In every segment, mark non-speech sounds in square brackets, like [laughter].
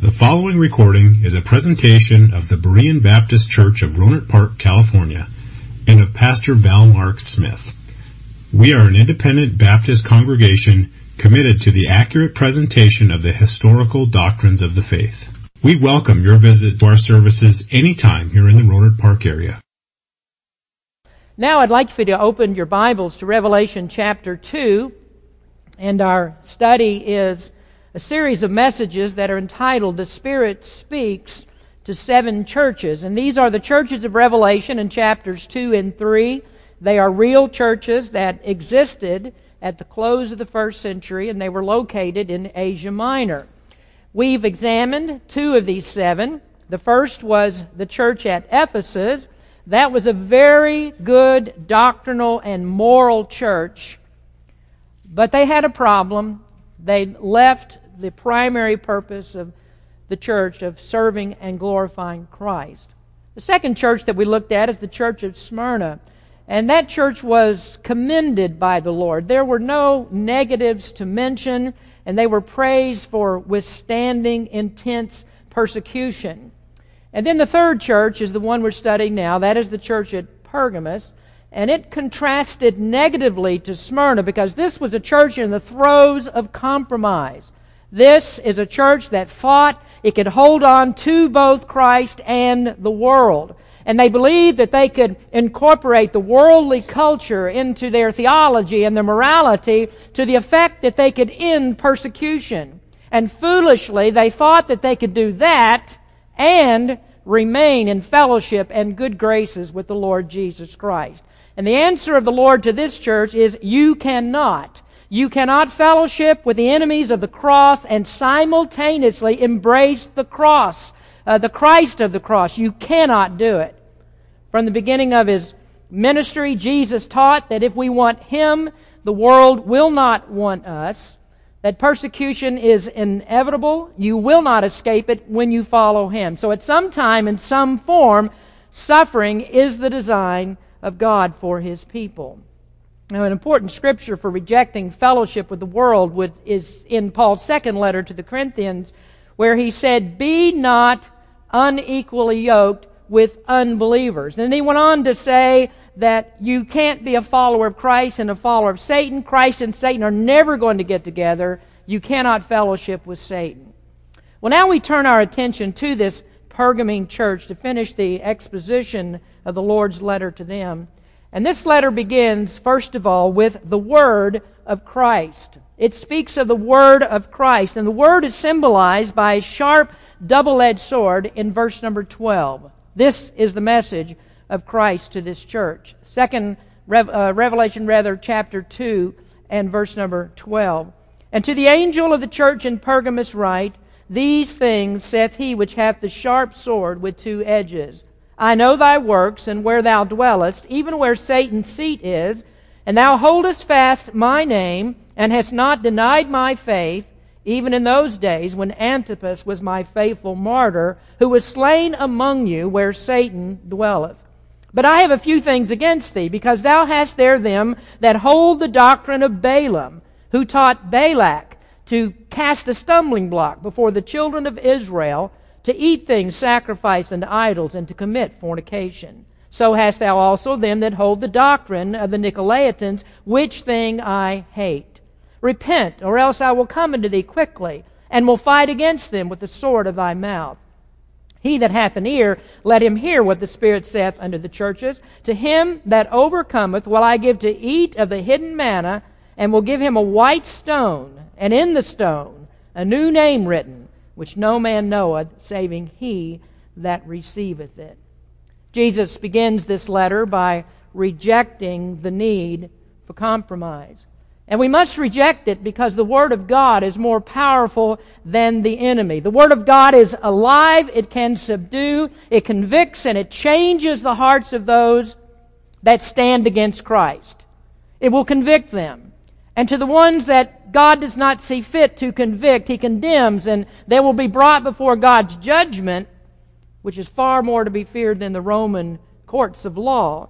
The following recording is a presentation of the Berean Baptist Church of Rohnert Park, California, and of Pastor Val Mark Smith. We are an independent Baptist congregation committed to the accurate presentation of the historical doctrines of the faith. We welcome your visit to our services anytime here in the Rohnert Park area. Now I'd like for you to open your Bibles to Revelation chapter 2, and our study is a series of messages that are entitled The Spirit Speaks to Seven Churches. And these are the churches of Revelation in chapters 2 and 3. They are real churches that existed at the close of the first century, and they were located in Asia Minor. We've examined two of these seven. The first was the church at Ephesus. That was a very good doctrinal and moral church, but they had a problem. They left the primary purpose of the church of serving and glorifying Christ. The second church that we looked at is the church of Smyrna. And that church was commended by the Lord. There were no negatives to mention, and they were praised for withstanding intense persecution. And then the third church is the one we're studying now. That is the church at Pergamos. And it contrasted negatively to Smyrna because this was a church in the throes of compromise. This is a church that fought. It could hold on to both Christ and the world. And they believed that they could incorporate the worldly culture into their theology and their morality to the effect that they could end persecution. And foolishly, they thought that they could do that and remain in fellowship and good graces with the Lord Jesus Christ. And the answer of the Lord to this church is, you cannot. You cannot fellowship with the enemies of the cross and simultaneously embrace the cross, uh, the Christ of the cross. You cannot do it. From the beginning of his ministry, Jesus taught that if we want him, the world will not want us. That persecution is inevitable. You will not escape it when you follow him. So at some time, in some form, suffering is the design of God for his people. Now, an important scripture for rejecting fellowship with the world would, is in Paul's second letter to the Corinthians, where he said, Be not unequally yoked with unbelievers. And he went on to say that you can't be a follower of Christ and a follower of Satan. Christ and Satan are never going to get together. You cannot fellowship with Satan. Well, now we turn our attention to this Pergamene church to finish the exposition of the Lord's letter to them. And this letter begins, first of all, with the Word of Christ. It speaks of the Word of Christ. And the Word is symbolized by a sharp, double edged sword in verse number 12. This is the message of Christ to this church. Second, uh, Revelation, rather, chapter 2 and verse number 12. And to the angel of the church in Pergamos write, These things saith he which hath the sharp sword with two edges. I know thy works, and where thou dwellest, even where Satan's seat is, and thou holdest fast my name, and hast not denied my faith, even in those days when Antipas was my faithful martyr, who was slain among you where Satan dwelleth. But I have a few things against thee, because thou hast there them that hold the doctrine of Balaam, who taught Balak to cast a stumbling block before the children of Israel, to eat things sacrificed unto idols, and to commit fornication. So hast thou also them that hold the doctrine of the Nicolaitans, which thing I hate. Repent, or else I will come unto thee quickly, and will fight against them with the sword of thy mouth. He that hath an ear, let him hear what the Spirit saith unto the churches. To him that overcometh will I give to eat of the hidden manna, and will give him a white stone, and in the stone a new name written which no man knoweth, saving he that receiveth it. Jesus begins this letter by rejecting the need for compromise. And we must reject it because the Word of God is more powerful than the enemy. The Word of God is alive, it can subdue, it convicts, and it changes the hearts of those that stand against Christ. It will convict them. And to the ones that God does not see fit to convict, He condemns, and they will be brought before God's judgment, which is far more to be feared than the Roman courts of law.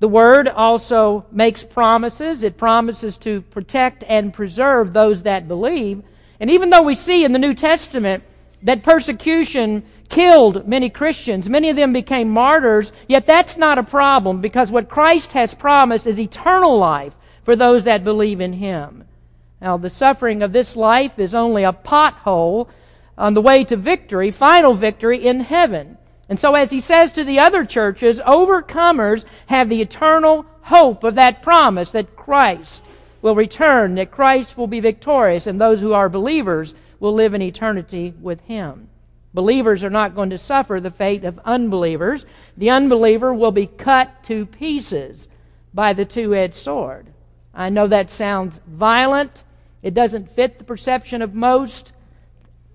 The Word also makes promises. It promises to protect and preserve those that believe. And even though we see in the New Testament that persecution killed many Christians. Many of them became martyrs, yet that's not a problem because what Christ has promised is eternal life for those that believe in Him. Now, the suffering of this life is only a pothole on the way to victory, final victory in heaven. And so, as he says to the other churches, overcomers have the eternal hope of that promise that Christ will return, that Christ will be victorious, and those who are believers will live in eternity with him. Believers are not going to suffer the fate of unbelievers. The unbeliever will be cut to pieces by the two edged sword. I know that sounds violent. It doesn't fit the perception of most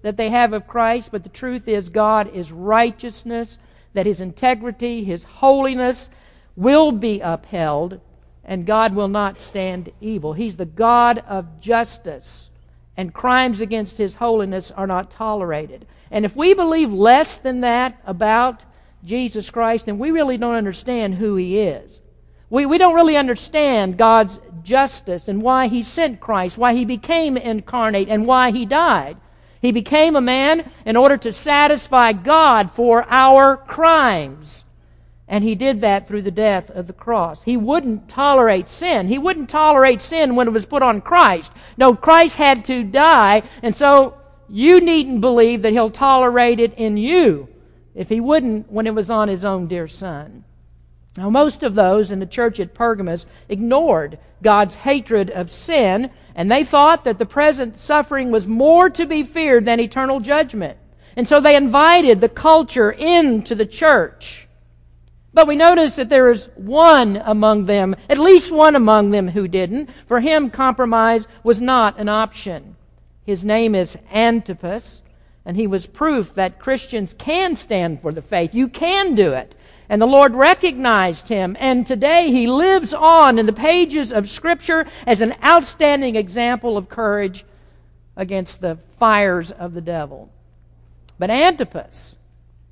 that they have of Christ, but the truth is God is righteousness, that His integrity, His holiness will be upheld, and God will not stand evil. He's the God of justice, and crimes against His holiness are not tolerated. And if we believe less than that about Jesus Christ, then we really don't understand who He is. We, we don't really understand God's justice and why He sent Christ, why He became incarnate, and why He died. He became a man in order to satisfy God for our crimes. And he did that through the death of the cross. He wouldn't tolerate sin. He wouldn't tolerate sin when it was put on Christ. No, Christ had to die, and so you needn't believe that he'll tolerate it in you if he wouldn't when it was on his own dear son. Now, most of those in the church at Pergamos ignored God's hatred of sin, and they thought that the present suffering was more to be feared than eternal judgment. And so they invited the culture into the church. But we notice that there is one among them, at least one among them who didn't. For him, compromise was not an option. His name is Antipas, and he was proof that Christians can stand for the faith. You can do it. And the Lord recognized him, and today he lives on in the pages of Scripture as an outstanding example of courage against the fires of the devil. But Antipas,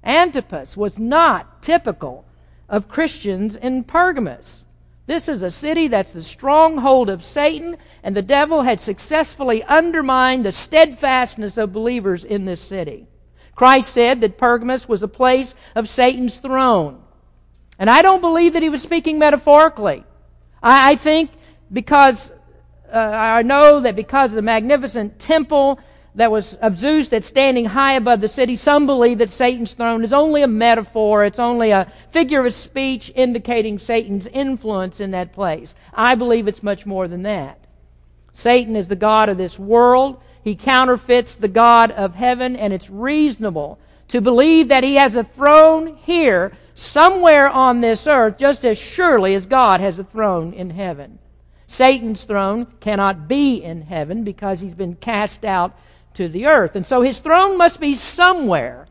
Antipas was not typical of Christians in Pergamos. This is a city that's the stronghold of Satan, and the devil had successfully undermined the steadfastness of believers in this city. Christ said that Pergamos was a place of Satan's throne. And I don't believe that he was speaking metaphorically. I, I think because uh, I know that because of the magnificent temple that was of Zeus that's standing high above the city, some believe that Satan's throne is only a metaphor. It's only a figure of speech indicating Satan's influence in that place. I believe it's much more than that. Satan is the God of this world. He counterfeits the God of heaven, and it's reasonable to believe that he has a throne here somewhere on this earth just as surely as God has a throne in heaven. Satan's throne cannot be in heaven because he's been cast out to the earth. And so his throne must be somewhere.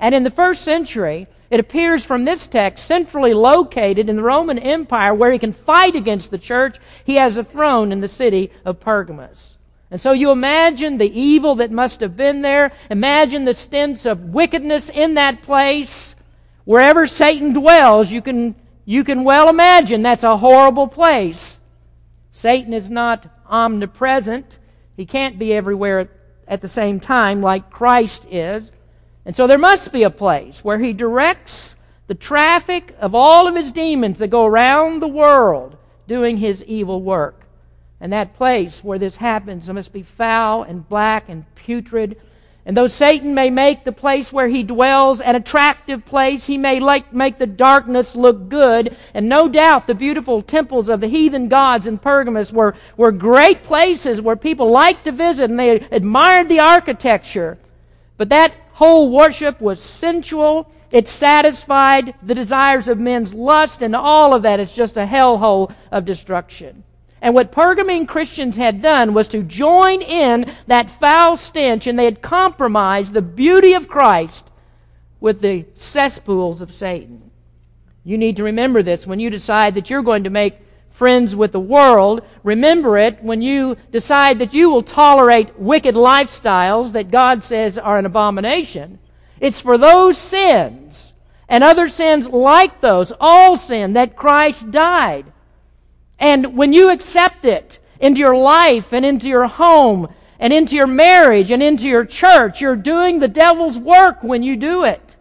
And in the first century, it appears from this text, centrally located in the Roman Empire where he can fight against the church, he has a throne in the city of Pergamos. And so you imagine the evil that must have been there. Imagine the stints of wickedness in that place. Wherever Satan dwells, you can, you can well imagine that's a horrible place. Satan is not omnipresent. He can't be everywhere at the same time like Christ is. And so there must be a place where he directs the traffic of all of his demons that go around the world doing his evil work. And that place where this happens must be foul and black and putrid and though Satan may make the place where he dwells an attractive place, he may like, make the darkness look good. And no doubt the beautiful temples of the heathen gods in Pergamus were, were great places where people liked to visit and they admired the architecture. But that whole worship was sensual. It satisfied the desires of men's lust, and all of that is just a hellhole of destruction. And what Pergamene Christians had done was to join in that foul stench, and they had compromised the beauty of Christ with the cesspools of Satan. You need to remember this when you decide that you're going to make friends with the world. Remember it when you decide that you will tolerate wicked lifestyles that God says are an abomination. It's for those sins and other sins like those, all sin, that Christ died. And when you accept it into your life and into your home, and into your marriage and into your church. You're doing the devil's work when you do it.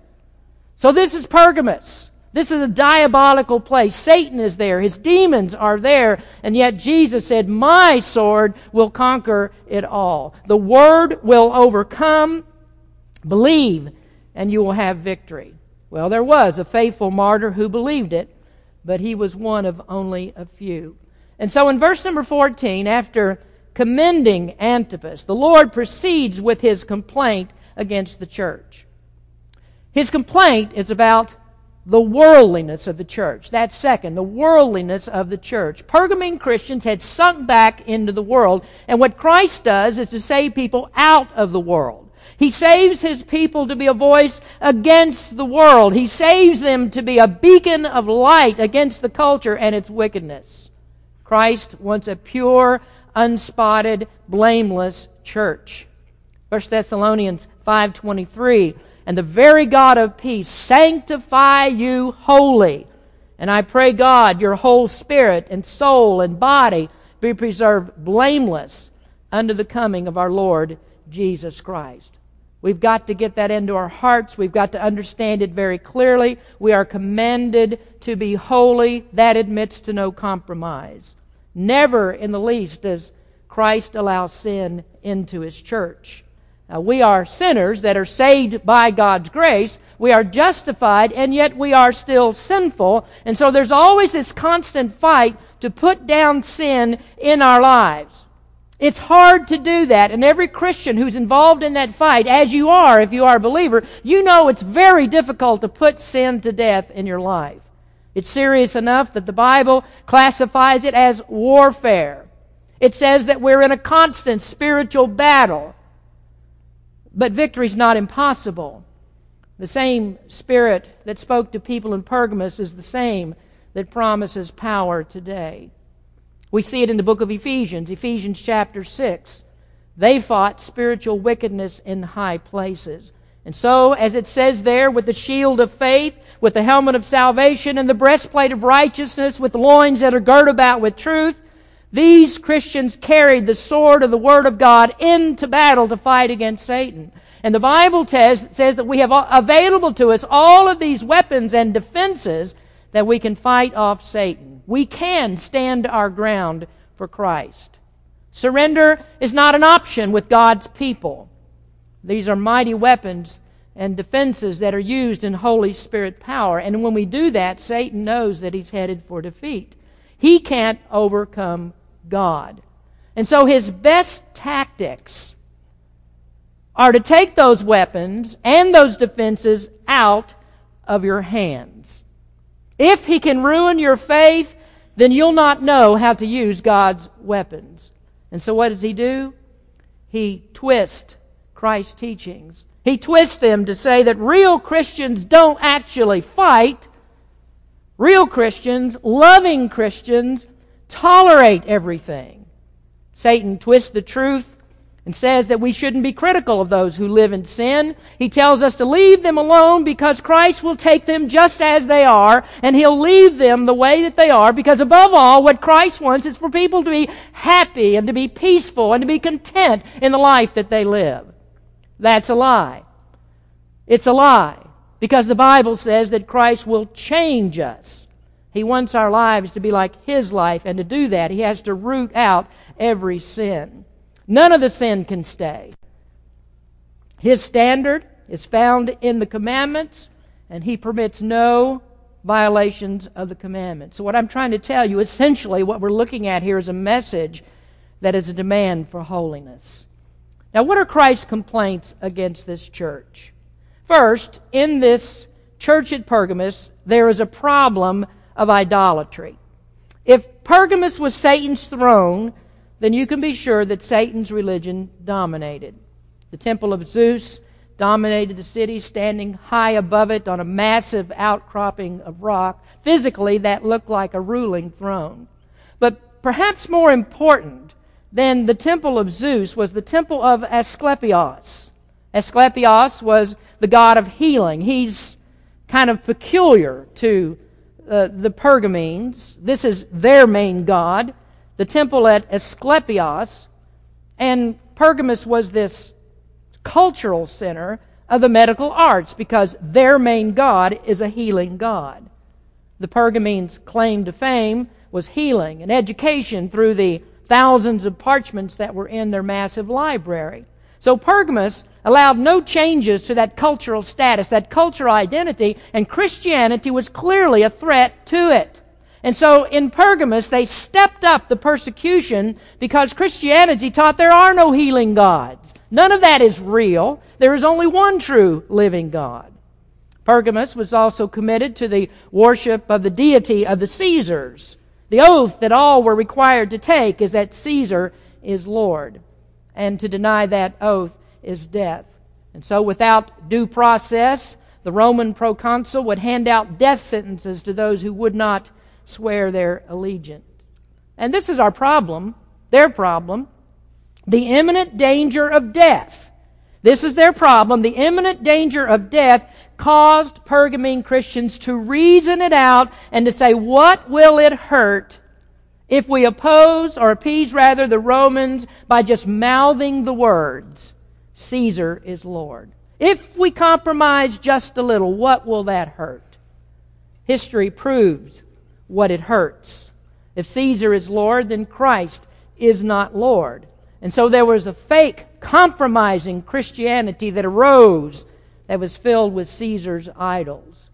So this is Pergamus. This is a diabolical place. Satan is there. His demons are there. And yet Jesus said, My sword will conquer it all. The word will overcome. Believe, and you will have victory. Well, there was a faithful martyr who believed it, but he was one of only a few. And so in verse number 14, after commending Antipas, the Lord proceeds with his complaint against the church. His complaint is about the worldliness of the church. That's second, the worldliness of the church. Pergamene Christians had sunk back into the world, and what Christ does is to save people out of the world. He saves his people to be a voice against the world. He saves them to be a beacon of light against the culture and its wickedness. Christ wants a pure, unspotted, blameless church. 1 Thessalonians 5:23 and the very God of peace sanctify you wholly. And I pray God your whole spirit and soul and body be preserved blameless unto the coming of our Lord Jesus Christ. We've got to get that into our hearts. We've got to understand it very clearly. We are commanded to be holy. That admits to no compromise. Never in the least does Christ allow sin into his church. Now, we are sinners that are saved by God's grace. We are justified, and yet we are still sinful. And so there's always this constant fight to put down sin in our lives. It's hard to do that, and every Christian who's involved in that fight, as you are if you are a believer, you know it's very difficult to put sin to death in your life. It's serious enough that the Bible classifies it as warfare. It says that we're in a constant spiritual battle. But victory is not impossible. The same Spirit that spoke to people in Pergamos is the same that promises power today. We see it in the book of Ephesians, Ephesians chapter 6. They fought spiritual wickedness in high places. And so, as it says there, with the shield of faith, with the helmet of salvation, and the breastplate of righteousness, with loins that are girt about with truth, these Christians carried the sword of the Word of God into battle to fight against Satan. And the Bible says, says that we have available to us all of these weapons and defenses that we can fight off Satan. We can stand our ground for Christ. Surrender is not an option with God's people. These are mighty weapons and defenses that are used in Holy Spirit power. And when we do that, Satan knows that he's headed for defeat. He can't overcome God. And so his best tactics are to take those weapons and those defenses out of your hands. If he can ruin your faith, then you'll not know how to use God's weapons. And so what does he do? He twists Christ's teachings. He twists them to say that real Christians don't actually fight. Real Christians, loving Christians, tolerate everything. Satan twists the truth and says that we shouldn't be critical of those who live in sin. He tells us to leave them alone because Christ will take them just as they are and He'll leave them the way that they are because above all, what Christ wants is for people to be happy and to be peaceful and to be content in the life that they live. That's a lie. It's a lie because the Bible says that Christ will change us. He wants our lives to be like His life, and to do that, He has to root out every sin. None of the sin can stay. His standard is found in the commandments, and He permits no violations of the commandments. So, what I'm trying to tell you, essentially, what we're looking at here is a message that is a demand for holiness. Now, what are Christ's complaints against this church? First, in this church at Pergamos, there is a problem of idolatry. If Pergamos was Satan's throne, then you can be sure that Satan's religion dominated. The temple of Zeus dominated the city, standing high above it on a massive outcropping of rock. Physically, that looked like a ruling throne. But perhaps more important than the temple of Zeus was the temple of Asclepius. Asclepius was the god of healing. He's kind of peculiar to uh, the Pergamenes. This is their main god, the temple at Asclepios. And Pergamus was this cultural center of the medical arts because their main god is a healing god. The Pergamenes' claim to fame was healing and education through the thousands of parchments that were in their massive library. So Pergamus allowed no changes to that cultural status, that cultural identity, and Christianity was clearly a threat to it. And so in Pergamos, they stepped up the persecution because Christianity taught there are no healing gods. None of that is real. There is only one true living God. Pergamos was also committed to the worship of the deity of the Caesars. The oath that all were required to take is that Caesar is Lord. And to deny that oath is death. And so, without due process, the Roman proconsul would hand out death sentences to those who would not swear their allegiance. And this is our problem, their problem, the imminent danger of death. This is their problem. The imminent danger of death caused Pergamene Christians to reason it out and to say, what will it hurt if we oppose or appease rather the Romans by just mouthing the words, Caesar is Lord? If we compromise just a little, what will that hurt? History proves what it hurts. If Caesar is Lord, then Christ is not Lord. And so there was a fake, compromising Christianity that arose that was filled with Caesar's idols.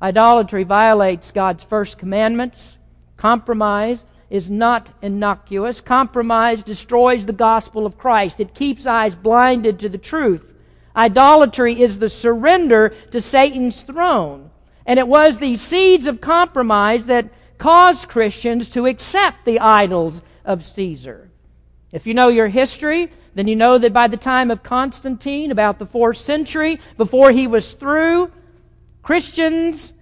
Idolatry violates God's first commandments. Compromise is not innocuous. Compromise destroys the gospel of Christ. It keeps eyes blinded to the truth. Idolatry is the surrender to Satan's throne. And it was the seeds of compromise that caused Christians to accept the idols of Caesar. If you know your history, then you know that by the time of Constantine, about the fourth century, before he was through, Christians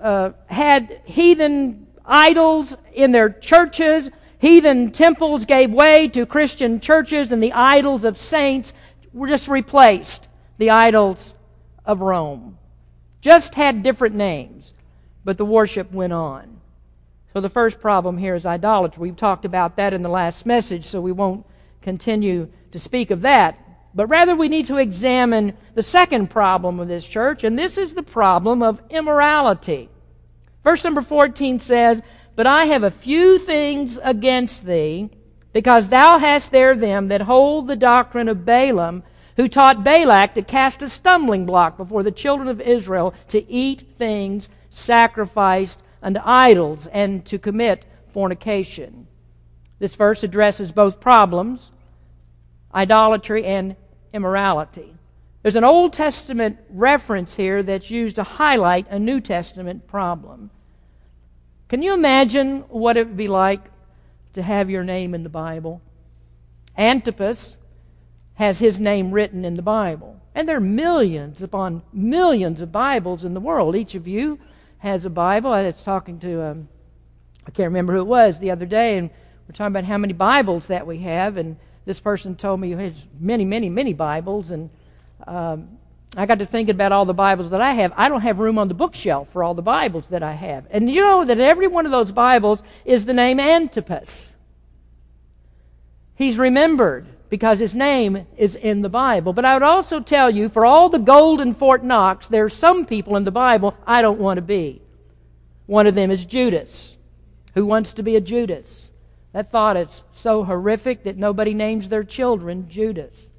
uh, had heathen idols in their churches. Heathen temples gave way to Christian churches, and the idols of saints were just replaced. The idols of Rome just had different names, but the worship went on. So the first problem here is idolatry. We've talked about that in the last message, so we won't continue to speak of that. But rather, we need to examine the second problem of this church, and this is the problem of immorality. Verse number 14 says, But I have a few things against thee, because thou hast there them that hold the doctrine of Balaam, who taught Balak to cast a stumbling block before the children of Israel to eat things sacrificed unto idols and to commit fornication. This verse addresses both problems idolatry, and immorality. There's an Old Testament reference here that's used to highlight a New Testament problem. Can you imagine what it would be like to have your name in the Bible? Antipas has his name written in the Bible. And there are millions upon millions of Bibles in the world. Each of you has a Bible. I was talking to, um, I can't remember who it was the other day, and we're talking about how many Bibles that we have. And this person told me he has many, many, many Bibles, and um, I got to thinking about all the Bibles that I have. I don't have room on the bookshelf for all the Bibles that I have. And you know that every one of those Bibles is the name Antipas. He's remembered because his name is in the Bible. But I would also tell you, for all the gold in Fort Knox, there are some people in the Bible I don't want to be. One of them is Judas. Who wants to be a Judas? That thought is so horrific that nobody names their children Judas.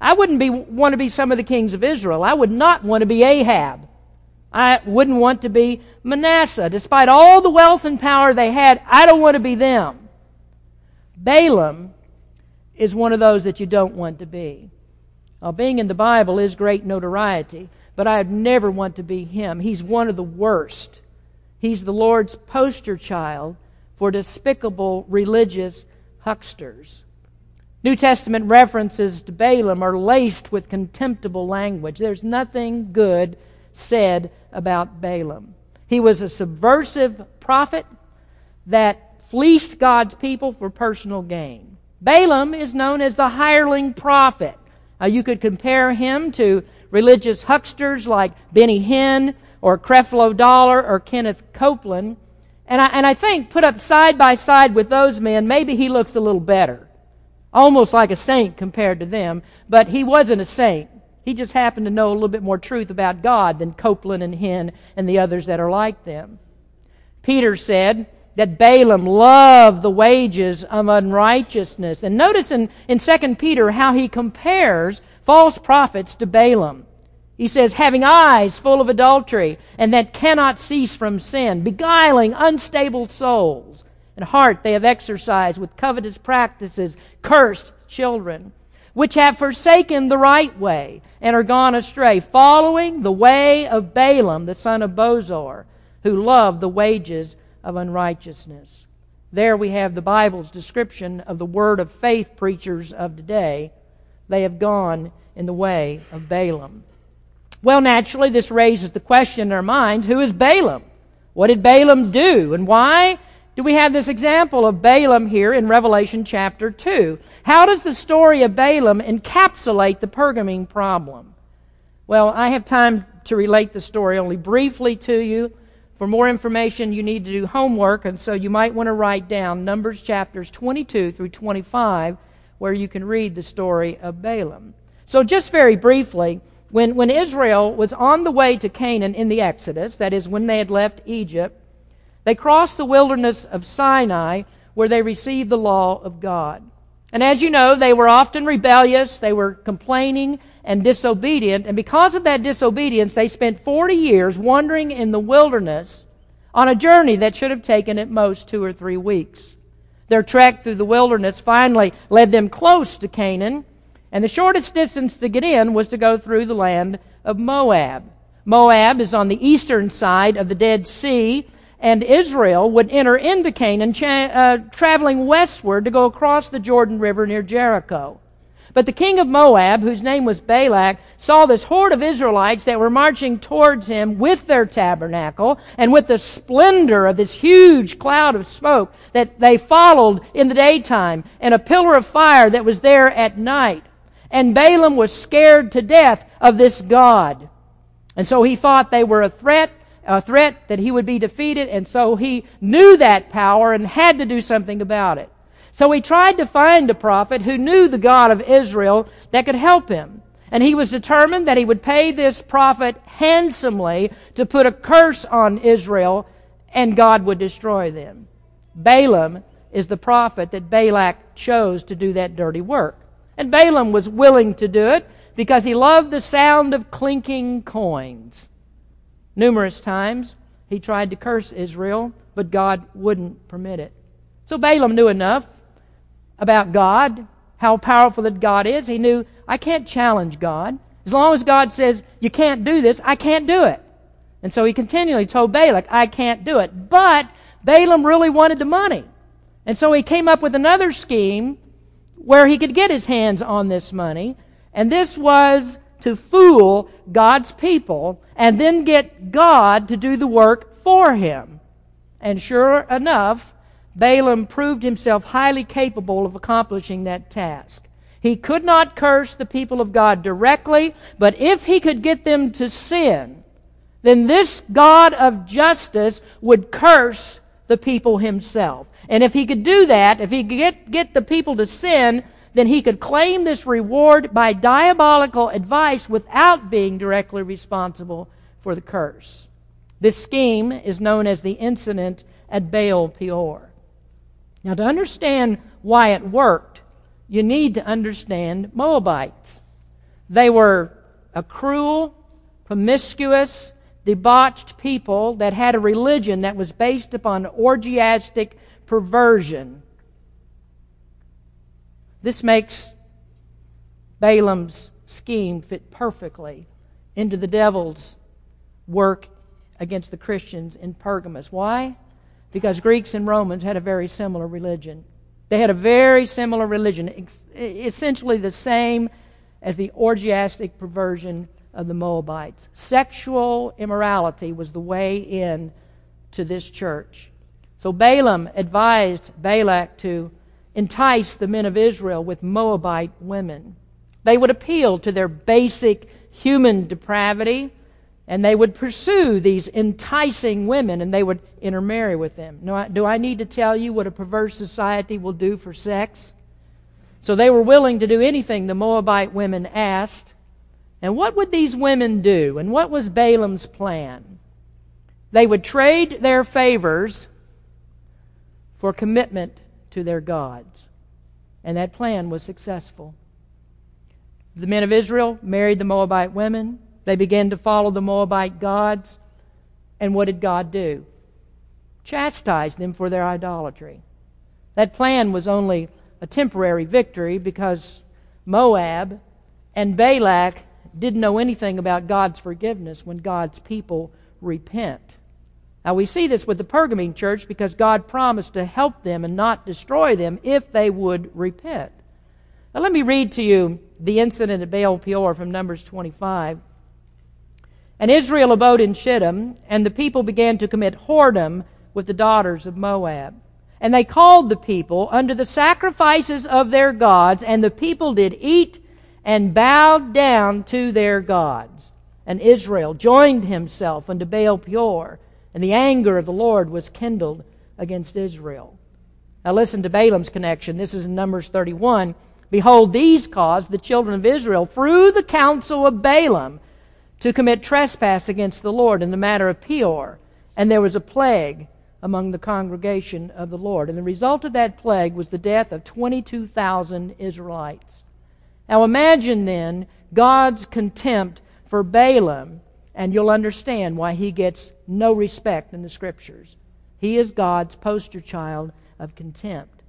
I wouldn't be, want to be some of the kings of Israel. I would not want to be Ahab. I wouldn't want to be Manasseh. Despite all the wealth and power they had, I don't want to be them. Balaam is one of those that you don't want to be. Well, being in the Bible is great notoriety, but I'd never want to be him. He's one of the worst. He's the Lord's poster child for despicable religious hucksters. New Testament references to Balaam are laced with contemptible language. There's nothing good said about Balaam. He was a subversive prophet that fleeced God's people for personal gain. Balaam is known as the hireling prophet. Now, you could compare him to religious hucksters like Benny Hinn or Creflo Dollar or Kenneth Copeland. And I, and I think put up side by side with those men, maybe he looks a little better. almost like a saint compared to them, but he wasn't a saint. He just happened to know a little bit more truth about God than Copeland and Hinn and the others that are like them. Peter said that Balaam loved the wages of unrighteousness. And notice in, in 2 Peter how he compares false prophets to Balaam. He says, having eyes full of adultery, and that cannot cease from sin, beguiling unstable souls, and heart they have exercised with covetous practices, cursed children, which have forsaken the right way, and are gone astray, following the way of Balaam, the son of Bosor, who loved the wages of unrighteousness. There we have the Bible's description of the word of faith preachers of today. They have gone in the way of Balaam. Well, naturally, this raises the question in our minds who is Balaam? What did Balaam do? And why do we have this example of Balaam here in Revelation chapter 2? How does the story of Balaam encapsulate the Pergamene problem? Well, I have time to relate the story only briefly to you. For more information, you need to do homework, and so you might want to write down Numbers chapters 22 through 25, where you can read the story of Balaam. So, just very briefly, when, when Israel was on the way to Canaan in the Exodus, that is, when they had left Egypt, they crossed the wilderness of Sinai where they received the law of God. And as you know, they were often rebellious, they were complaining and disobedient, and because of that disobedience, they spent 40 years wandering in the wilderness on a journey that should have taken at most two or three weeks. Their trek through the wilderness finally led them close to Canaan, and the shortest distance to get in was to go through the land of Moab. Moab is on the eastern side of the Dead Sea, and Israel would enter into Canaan, cha- uh, traveling westward to go across the Jordan River near Jericho. But the king of Moab, whose name was Balak, saw this horde of Israelites that were marching towards him with their tabernacle and with the splendor of this huge cloud of smoke that they followed in the daytime and a pillar of fire that was there at night. And Balaam was scared to death of this God. And so he thought they were a threat, a threat that he would be defeated, and so he knew that power and had to do something about it. So he tried to find a prophet who knew the God of Israel that could help him. And he was determined that he would pay this prophet handsomely to put a curse on Israel and God would destroy them. Balaam is the prophet that Balak chose to do that dirty work. And Balaam was willing to do it because he loved the sound of clinking coins. Numerous times he tried to curse Israel, but God wouldn't permit it. So Balaam knew enough about God, how powerful that God is. He knew, I can't challenge God. As long as God says, you can't do this, I can't do it. And so he continually told Balak, I can't do it. But Balaam really wanted the money. And so he came up with another scheme where he could get his hands on this money. And this was to fool God's people and then get God to do the work for him. And sure enough, Balaam proved himself highly capable of accomplishing that task. He could not curse the people of God directly, but if he could get them to sin, then this God of justice would curse the people himself. And if he could do that, if he could get, get the people to sin, then he could claim this reward by diabolical advice without being directly responsible for the curse. This scheme is known as the incident at Baal Peor. Now, to understand why it worked, you need to understand Moabites. They were a cruel, promiscuous, debauched people that had a religion that was based upon orgiastic perversion. This makes Balaam's scheme fit perfectly into the devil's work against the Christians in Pergamos. Why? Because Greeks and Romans had a very similar religion. They had a very similar religion, essentially the same as the orgiastic perversion of the Moabites. Sexual immorality was the way in to this church. So Balaam advised Balak to entice the men of Israel with Moabite women. They would appeal to their basic human depravity, and they would pursue these enticing women and they would intermarry with them. Do I need to tell you what a perverse society will do for sex? So they were willing to do anything the Moabite women asked. And what would these women do? And what was Balaam's plan? They would trade their favors for commitment to their gods. And that plan was successful. The men of Israel married the Moabite women. They began to follow the Moabite gods. And what did God do? Chastise them for their idolatry. That plan was only a temporary victory because Moab and Balak didn't know anything about God's forgiveness when God's people repent. Now we see this with the Pergamene church because God promised to help them and not destroy them if they would repent. Now let me read to you the incident at Baal Peor from Numbers 25. And Israel abode in Shittim, and the people began to commit whoredom with the daughters of Moab. And they called the people unto the sacrifices of their gods, and the people did eat and bowed down to their gods. And Israel joined himself unto Baal Peor, and the anger of the Lord was kindled against Israel. Now listen to Balaam's connection. This is in Numbers 31. Behold, these caused the children of Israel through the counsel of Balaam to commit trespass against the Lord in the matter of Peor. And there was a plague among the congregation of the Lord. And the result of that plague was the death of 22,000 Israelites. Now imagine then God's contempt for Balaam and you'll understand why he gets no respect in the scriptures. He is God's poster child of contempt.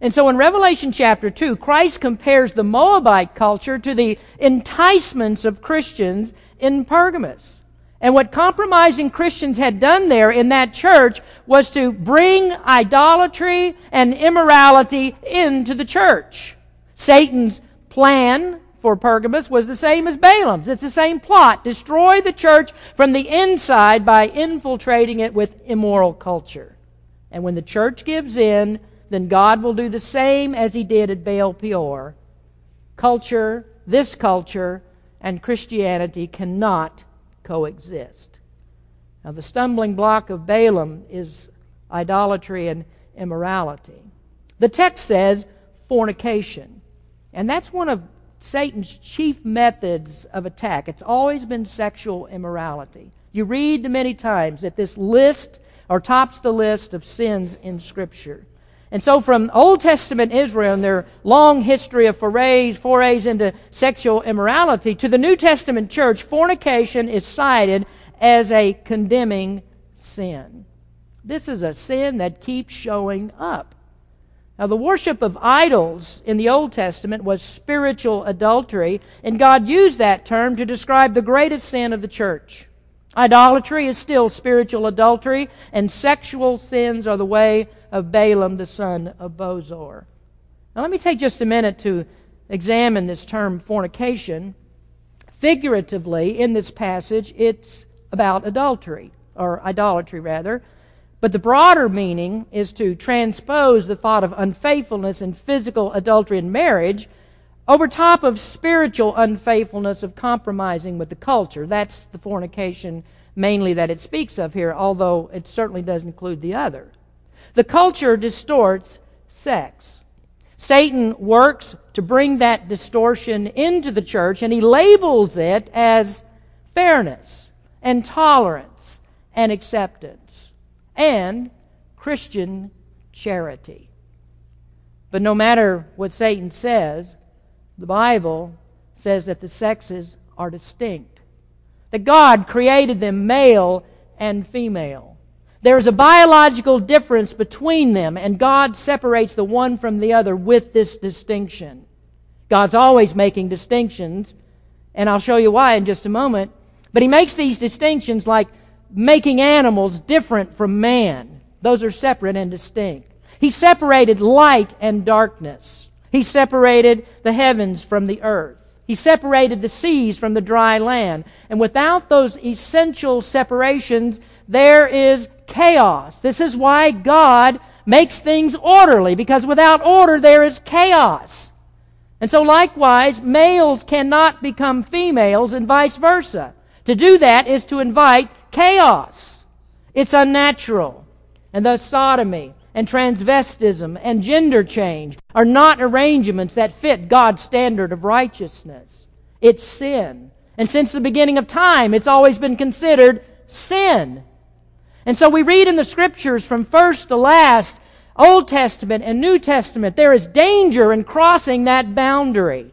And so in Revelation chapter 2, Christ compares the Moabite culture to the enticements of Christians in Pergamos. And what compromising Christians had done there in that church was to bring idolatry and immorality into the church. Satan's plan for Pergamos was the same as Balaam's. It's the same plot. Destroy the church from the inside by infiltrating it with immoral culture. And when the church gives in, then God will do the same as he did at Baal Peor. Culture, this culture, and Christianity cannot coexist. Now, the stumbling block of Balaam is idolatry and immorality. The text says fornication. And that's one of Satan's chief methods of attack. It's always been sexual immorality. You read the many times that this list or tops the list of sins in Scripture. And so from Old Testament Israel and their long history of forays, forays into sexual immorality to the New Testament church, fornication is cited as a condemning sin. This is a sin that keeps showing up. Now, the worship of idols in the Old Testament was spiritual adultery, and God used that term to describe the greatest sin of the church. Idolatry is still spiritual adultery, and sexual sins are the way of Balaam, the son of Bosor. Now, let me take just a minute to examine this term fornication. Figuratively, in this passage, it's about adultery, or idolatry rather. But the broader meaning is to transpose the thought of unfaithfulness and physical adultery in marriage over top of spiritual unfaithfulness of compromising with the culture. That's the fornication mainly that it speaks of here, although it certainly does include the other. The culture distorts sex. Satan works to bring that distortion into the church, and he labels it as fairness and tolerance and acceptance and Christian charity. But no matter what Satan says, the Bible says that the sexes are distinct. That God created them male and female. There is a biological difference between them, and God separates the one from the other with this distinction. God's always making distinctions, and I'll show you why in just a moment. But He makes these distinctions like making animals different from man. Those are separate and distinct. He separated light and darkness. He separated the heavens from the earth. He separated the seas from the dry land. And without those essential separations, there is chaos. This is why God makes things orderly, because without order, there is chaos. And so likewise, males cannot become females and vice versa. To do that is to invite chaos. It's unnatural. And thus sodomy and transvestism and gender change are not arrangements that fit God's standard of righteousness. It's sin. And since the beginning of time, it's always been considered sin. And so we read in the scriptures from first to last, Old Testament and New Testament, there is danger in crossing that boundary.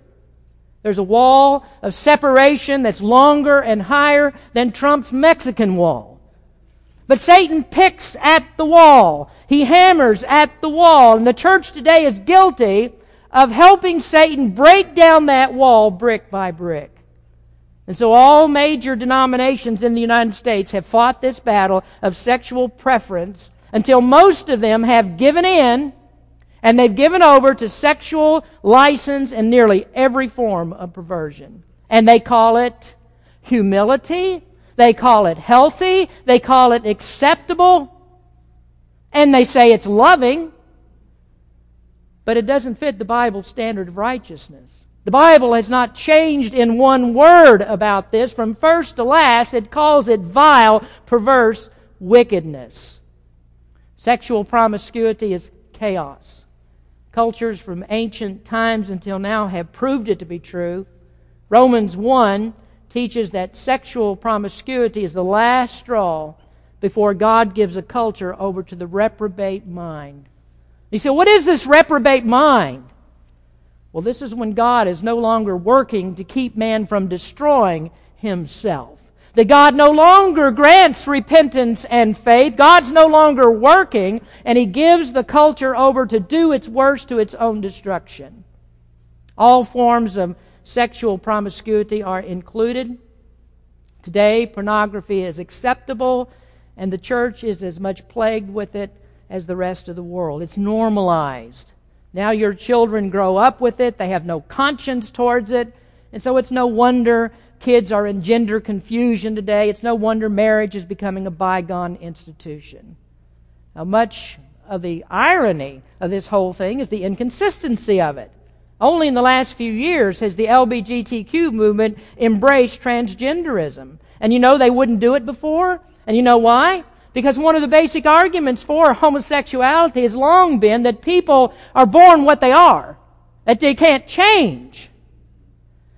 There's a wall of separation that's longer and higher than Trump's Mexican wall. But Satan picks at the wall. He hammers at the wall. And the church today is guilty of helping Satan break down that wall brick by brick. And so all major denominations in the United States have fought this battle of sexual preference until most of them have given in and they've given over to sexual license and nearly every form of perversion. And they call it humility. They call it healthy. They call it acceptable. And they say it's loving. But it doesn't fit the Bible's standard of righteousness. The Bible has not changed in one word about this. From first to last, it calls it vile, perverse wickedness. Sexual promiscuity is chaos. Cultures from ancient times until now have proved it to be true. Romans 1 teaches that sexual promiscuity is the last straw before God gives a culture over to the reprobate mind. You say, what is this reprobate mind? Well, this is when God is no longer working to keep man from destroying himself. That God no longer grants repentance and faith. God's no longer working, and He gives the culture over to do its worst to its own destruction. All forms of sexual promiscuity are included. Today, pornography is acceptable, and the church is as much plagued with it as the rest of the world. It's normalized. Now your children grow up with it, they have no conscience towards it, and so it's no wonder kids are in gender confusion today. It's no wonder marriage is becoming a bygone institution. Now, much of the irony of this whole thing is the inconsistency of it. Only in the last few years has the LBGTQ movement embraced transgenderism. And you know they wouldn't do it before? And you know why? Because one of the basic arguments for homosexuality has long been that people are born what they are, that they can't change.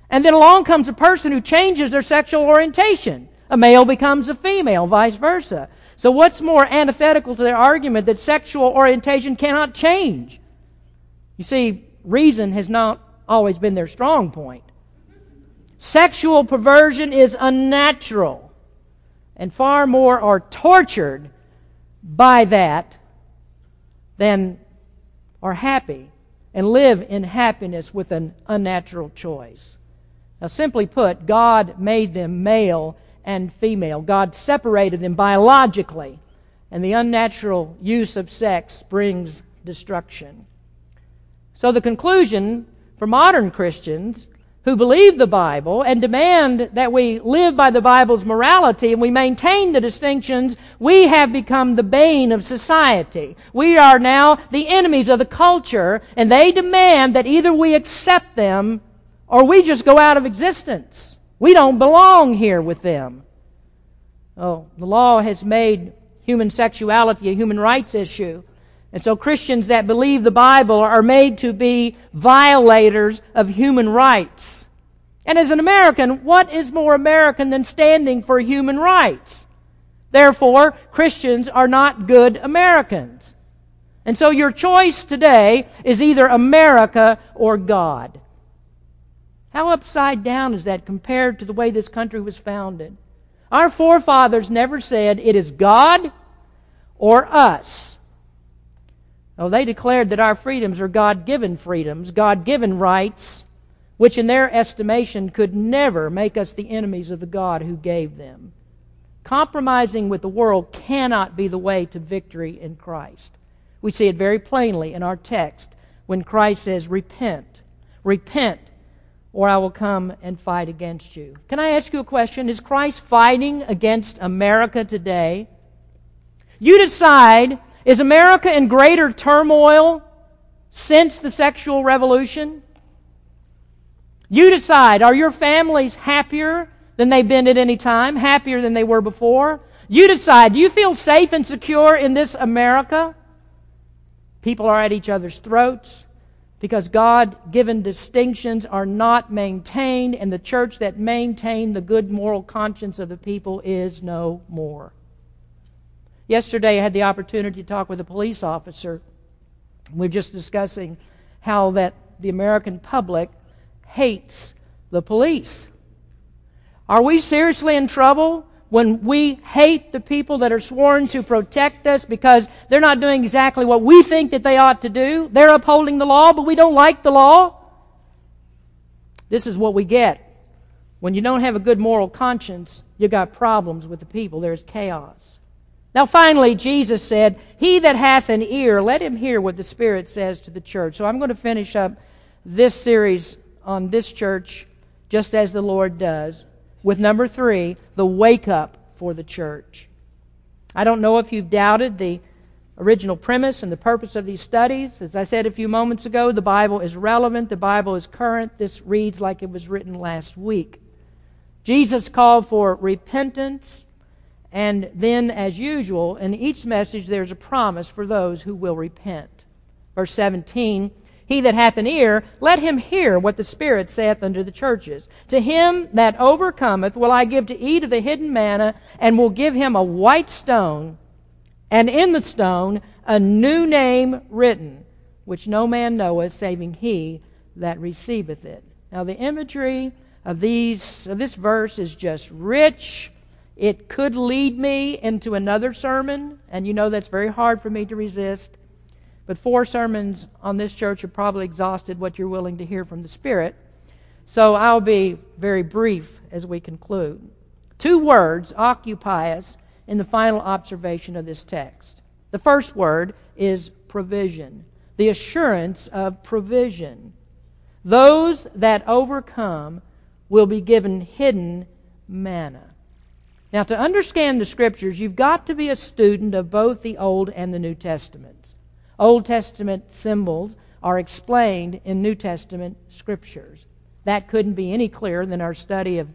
And then along comes a person who changes their sexual orientation. A male becomes a female, vice versa. So what's more antithetical to their argument that sexual orientation cannot change? You see, reason has not always been their strong point. Sexual perversion is unnatural and far more are tortured by that than are happy and live in happiness with an unnatural choice. Now, simply put, God made them male and female. God separated them biologically, and the unnatural use of sex brings destruction. So, the conclusion for modern Christians who believe the Bible and demand that we live by the Bible's morality and we maintain the distinctions, we have become the bane of society. We are now the enemies of the culture and they demand that either we accept them or we just go out of existence. We don't belong here with them. Oh, the law has made human sexuality a human rights issue. And so Christians that believe the Bible are made to be violators of human rights. And as an American, what is more American than standing for human rights? Therefore, Christians are not good Americans. And so your choice today is either America or God. How upside down is that compared to the way this country was founded? Our forefathers never said it is God or us. Oh, they declared that our freedoms are God given freedoms, God given rights, which in their estimation could never make us the enemies of the God who gave them. Compromising with the world cannot be the way to victory in Christ. We see it very plainly in our text when Christ says, Repent, repent, or I will come and fight against you. Can I ask you a question? Is Christ fighting against America today? You decide is America in greater turmoil since the sexual revolution? You decide. Are your families happier than they've been at any time? Happier than they were before? You decide. Do you feel safe and secure in this America? People are at each other's throats because God given distinctions are not maintained, and the church that maintained the good moral conscience of the people is no more. Yesterday, I had the opportunity to talk with a police officer. We are just discussing how that the American public hates the police. Are we seriously in trouble when we hate the people that are sworn to protect us because they're not doing exactly what we think that they ought to do. They're upholding the law, but we don't like the law. This is what we get. When you don't have a good moral conscience, you got problems with the people. There's chaos. Now finally, Jesus said, He that hath an ear, let him hear what the Spirit says to the church. So I'm going to finish up this series on this church just as the Lord does with number three, the wake up for the church. I don't know if you've doubted the original premise and the purpose of these studies. As I said a few moments ago, the Bible is relevant, the Bible is current. This reads like it was written last week. Jesus called for repentance, and then, as usual, in each message there's a promise for those who will repent. Verse 17 he that hath an ear, let him hear what the Spirit saith unto the churches. To him that overcometh will I give to eat of the hidden manna, and will give him a white stone, and in the stone a new name written, which no man knoweth, saving he that receiveth it. Now the imagery of these of this verse is just rich. It could lead me into another sermon, and you know that's very hard for me to resist. But four sermons on this church have probably exhausted what you're willing to hear from the Spirit. So I'll be very brief as we conclude. Two words occupy us in the final observation of this text. The first word is provision, the assurance of provision. Those that overcome will be given hidden manna. Now, to understand the Scriptures, you've got to be a student of both the Old and the New Testaments. Old Testament symbols are explained in New Testament scriptures. That couldn't be any clearer than our study of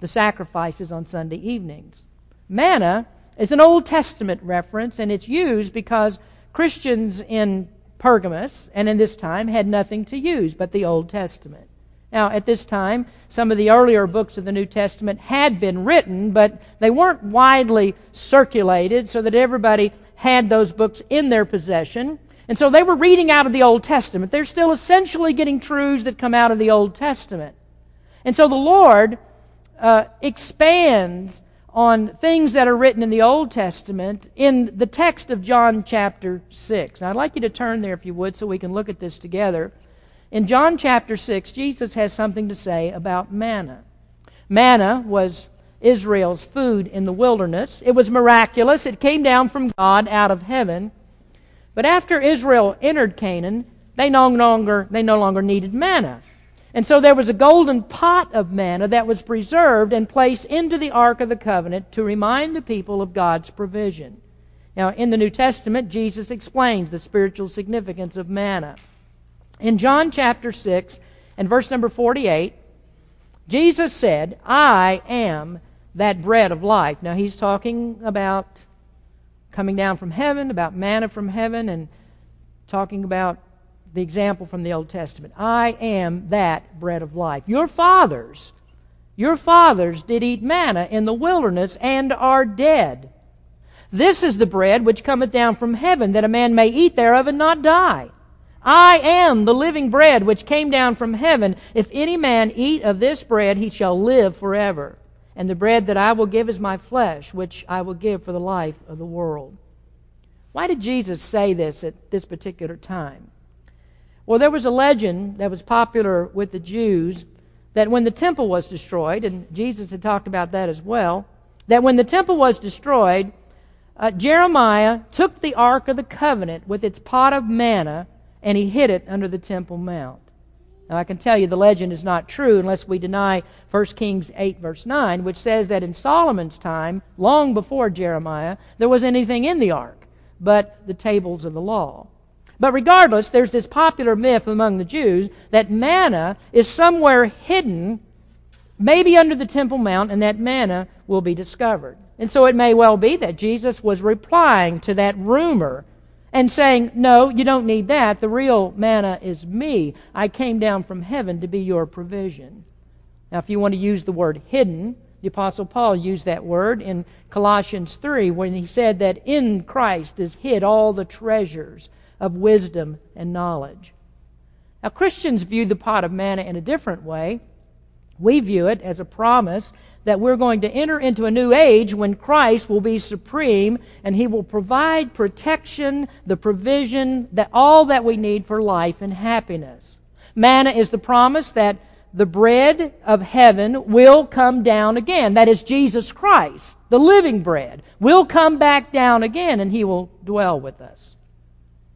the sacrifices on Sunday evenings. Manna is an Old Testament reference, and it's used because Christians in Pergamos and in this time had nothing to use but the Old Testament. Now, at this time, some of the earlier books of the New Testament had been written, but they weren't widely circulated so that everybody had those books in their possession. And so they were reading out of the Old Testament. They're still essentially getting truths that come out of the Old Testament. And so the Lord uh, expands on things that are written in the Old Testament in the text of John chapter 6. Now, I'd like you to turn there, if you would, so we can look at this together. In John chapter 6, Jesus has something to say about manna. Manna was Israel's food in the wilderness. It was miraculous. It came down from God out of heaven. But after Israel entered Canaan, they no longer, they no longer needed manna. And so there was a golden pot of manna that was preserved and placed into the Ark of the Covenant to remind the people of God's provision. Now, in the New Testament, Jesus explains the spiritual significance of manna. In John chapter 6 and verse number 48, Jesus said, I am that bread of life. Now, he's talking about coming down from heaven, about manna from heaven, and talking about the example from the Old Testament. I am that bread of life. Your fathers, your fathers did eat manna in the wilderness and are dead. This is the bread which cometh down from heaven, that a man may eat thereof and not die. I am the living bread which came down from heaven. If any man eat of this bread, he shall live forever. And the bread that I will give is my flesh, which I will give for the life of the world. Why did Jesus say this at this particular time? Well, there was a legend that was popular with the Jews that when the temple was destroyed, and Jesus had talked about that as well, that when the temple was destroyed, uh, Jeremiah took the Ark of the Covenant with its pot of manna and he hid it under the Temple Mount. Now, I can tell you the legend is not true unless we deny 1 Kings 8, verse 9, which says that in Solomon's time, long before Jeremiah, there was anything in the ark but the tables of the law. But regardless, there's this popular myth among the Jews that manna is somewhere hidden, maybe under the Temple Mount, and that manna will be discovered. And so it may well be that Jesus was replying to that rumor and saying, No, you don't need that. The real manna is me. I came down from heaven to be your provision. Now, if you want to use the word hidden, the Apostle Paul used that word in Colossians 3 when he said that in Christ is hid all the treasures of wisdom and knowledge. Now, Christians view the pot of manna in a different way. We view it as a promise that we're going to enter into a new age when Christ will be supreme and he will provide protection, the provision, that all that we need for life and happiness. Manna is the promise that the bread of heaven will come down again. That is Jesus Christ, the living bread, will come back down again and he will dwell with us.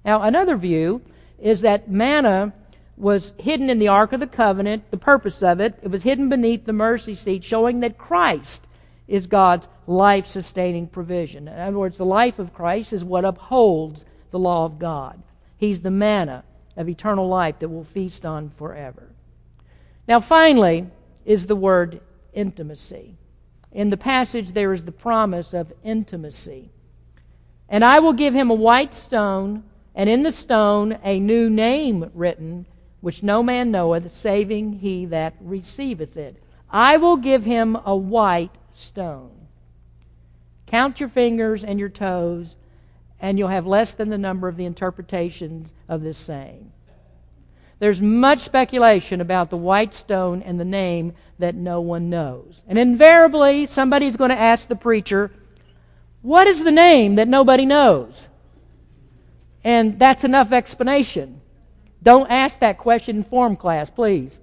Now, another view is that manna was hidden in the Ark of the Covenant, the purpose of it. It was hidden beneath the mercy seat, showing that Christ is God's life sustaining provision. In other words, the life of Christ is what upholds the law of God. He's the manna of eternal life that we'll feast on forever. Now, finally, is the word intimacy. In the passage, there is the promise of intimacy. And I will give him a white stone, and in the stone a new name written, which no man knoweth, saving he that receiveth it. I will give him a white stone. Count your fingers and your toes, and you'll have less than the number of the interpretations of this saying. There's much speculation about the white stone and the name that no one knows. And invariably, somebody's going to ask the preacher, What is the name that nobody knows? And that's enough explanation. Don't ask that question in form class, please.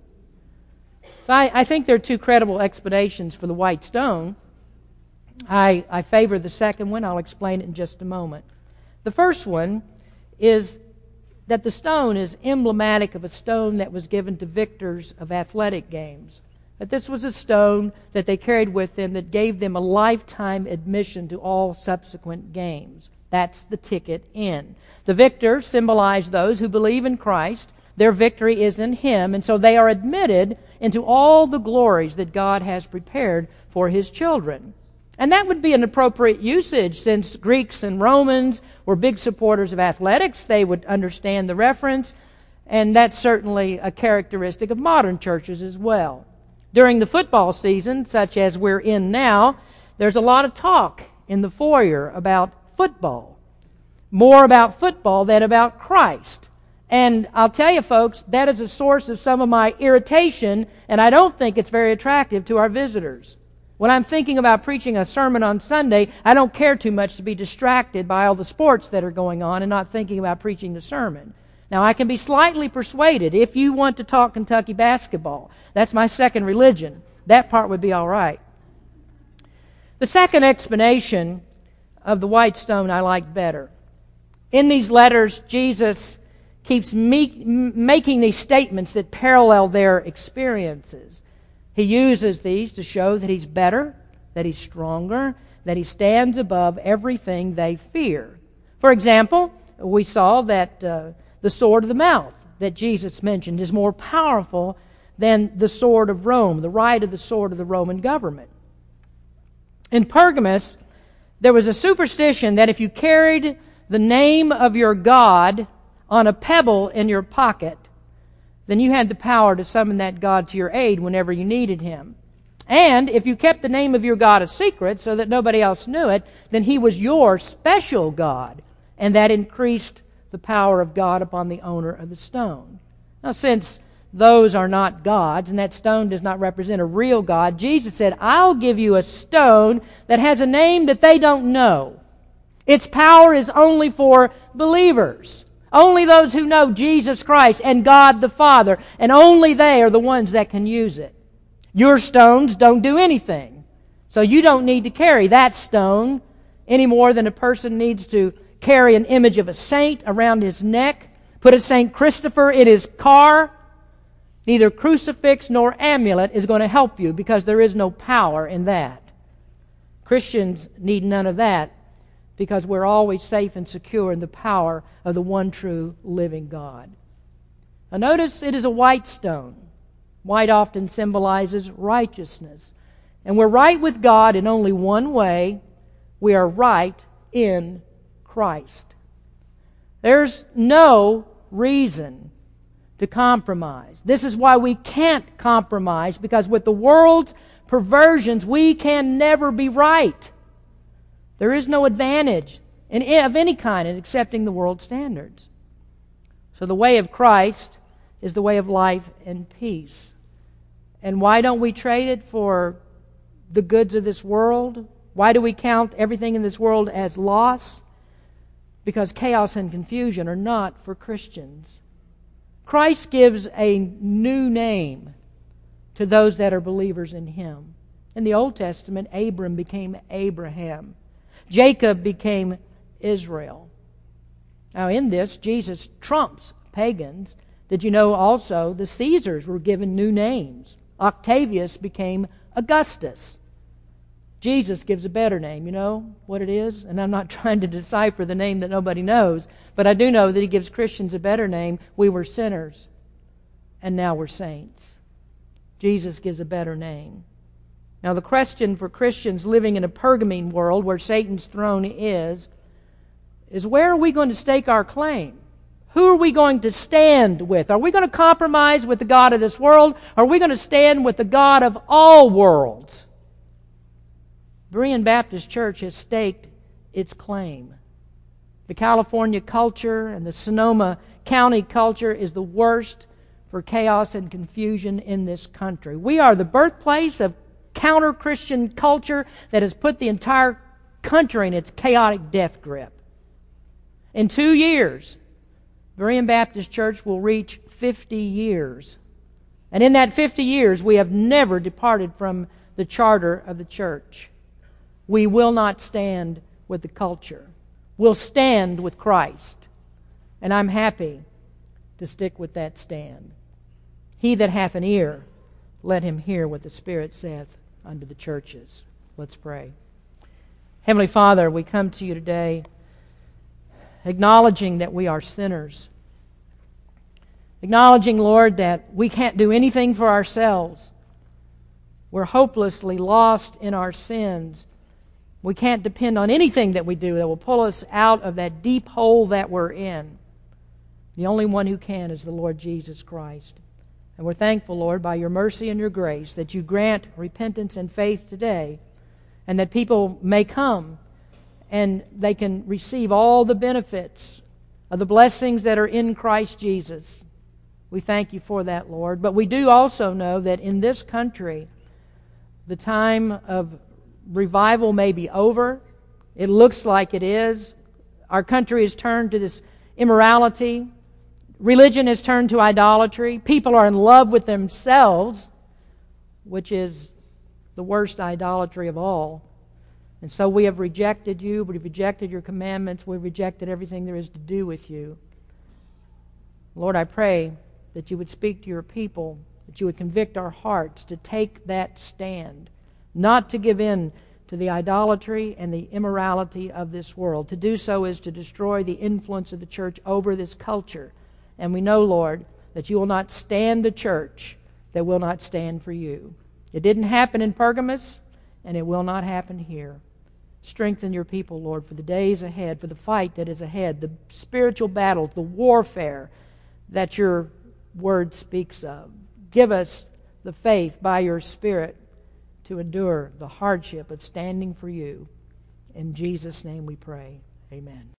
So I, I think there are two credible explanations for the white stone. I, I favor the second one. I'll explain it in just a moment. The first one is that the stone is emblematic of a stone that was given to victors of athletic games. That this was a stone that they carried with them that gave them a lifetime admission to all subsequent games. That's the ticket in. The victors symbolize those who believe in Christ. Their victory is in Him, and so they are admitted into all the glories that God has prepared for His children. And that would be an appropriate usage since Greeks and Romans were big supporters of athletics. They would understand the reference, and that's certainly a characteristic of modern churches as well. During the football season, such as we're in now, there's a lot of talk in the foyer about football. More about football than about Christ. And I'll tell you, folks, that is a source of some of my irritation, and I don't think it's very attractive to our visitors. When I'm thinking about preaching a sermon on Sunday, I don't care too much to be distracted by all the sports that are going on and not thinking about preaching the sermon. Now, I can be slightly persuaded if you want to talk Kentucky basketball. That's my second religion. That part would be all right. The second explanation of the white stone I like better. In these letters, Jesus keeps me- making these statements that parallel their experiences. He uses these to show that he's better, that he's stronger, that he stands above everything they fear. For example, we saw that uh, the sword of the mouth that Jesus mentioned is more powerful than the sword of Rome, the right of the sword of the Roman government. In Pergamos, there was a superstition that if you carried the name of your God on a pebble in your pocket, then you had the power to summon that God to your aid whenever you needed him. And if you kept the name of your God a secret so that nobody else knew it, then he was your special God. And that increased the power of God upon the owner of the stone. Now, since those are not gods and that stone does not represent a real God, Jesus said, I'll give you a stone that has a name that they don't know. Its power is only for believers. Only those who know Jesus Christ and God the Father, and only they are the ones that can use it. Your stones don't do anything. So you don't need to carry that stone any more than a person needs to carry an image of a saint around his neck, put a St. Christopher in his car. Neither crucifix nor amulet is going to help you because there is no power in that. Christians need none of that because we're always safe and secure in the power of the one true living God. Now, notice it is a white stone. White often symbolizes righteousness. And we're right with God in only one way we are right in Christ. There's no reason to compromise. This is why we can't compromise because with the world's perversions, we can never be right. There is no advantage in, of any kind in accepting the world's standards. So the way of Christ is the way of life and peace. And why don't we trade it for the goods of this world? Why do we count everything in this world as loss? Because chaos and confusion are not for Christians. Christ gives a new name to those that are believers in Him. In the Old Testament, Abram became Abraham. Jacob became Israel. Now, in this, Jesus trumps pagans. Did you know also the Caesars were given new names? Octavius became Augustus. Jesus gives a better name. You know what it is? And I'm not [laughs] trying to decipher the name that nobody knows, but I do know that he gives Christians a better name. We were sinners, and now we're saints. Jesus gives a better name. Now, the question for Christians living in a Pergamene world where Satan's throne is, is where are we going to stake our claim? Who are we going to stand with? Are we going to compromise with the God of this world? Are we going to stand with the God of all worlds? Berean Baptist Church has staked its claim. The California culture and the Sonoma County culture is the worst for chaos and confusion in this country. We are the birthplace of counter Christian culture that has put the entire country in its chaotic death grip. In two years, Berean Baptist Church will reach 50 years. And in that 50 years, we have never departed from the charter of the church. We will not stand with the culture. We'll stand with Christ. And I'm happy to stick with that stand. He that hath an ear, let him hear what the Spirit saith unto the churches. Let's pray. Heavenly Father, we come to you today acknowledging that we are sinners. Acknowledging, Lord, that we can't do anything for ourselves. We're hopelessly lost in our sins. We can't depend on anything that we do that will pull us out of that deep hole that we're in. The only one who can is the Lord Jesus Christ. And we're thankful, Lord, by your mercy and your grace that you grant repentance and faith today and that people may come and they can receive all the benefits of the blessings that are in Christ Jesus. We thank you for that, Lord. But we do also know that in this country, the time of revival may be over. It looks like it is. Our country has turned to this immorality. Religion has turned to idolatry. People are in love with themselves, which is the worst idolatry of all. And so we have rejected you, we've rejected your commandments, we've rejected everything there is to do with you. Lord, I pray that you would speak to your people, that you would convict our hearts to take that stand, not to give in to the idolatry and the immorality of this world. To do so is to destroy the influence of the church over this culture. And we know, Lord, that you will not stand a church that will not stand for you. It didn't happen in Pergamos, and it will not happen here. Strengthen your people, Lord, for the days ahead, for the fight that is ahead, the spiritual battles, the warfare that your word speaks of. Give us the faith by your Spirit to endure the hardship of standing for you. In Jesus' name we pray. Amen.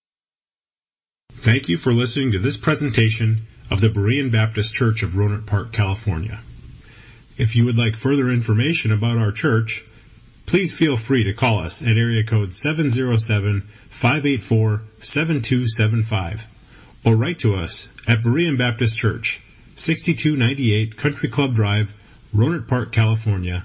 Thank you for listening to this presentation of the Berean Baptist Church of Rohnert Park, California. If you would like further information about our church, please feel free to call us at area code 707-584-7275 or write to us at Berean Baptist Church, 6298 Country Club Drive, Rohnert Park, California,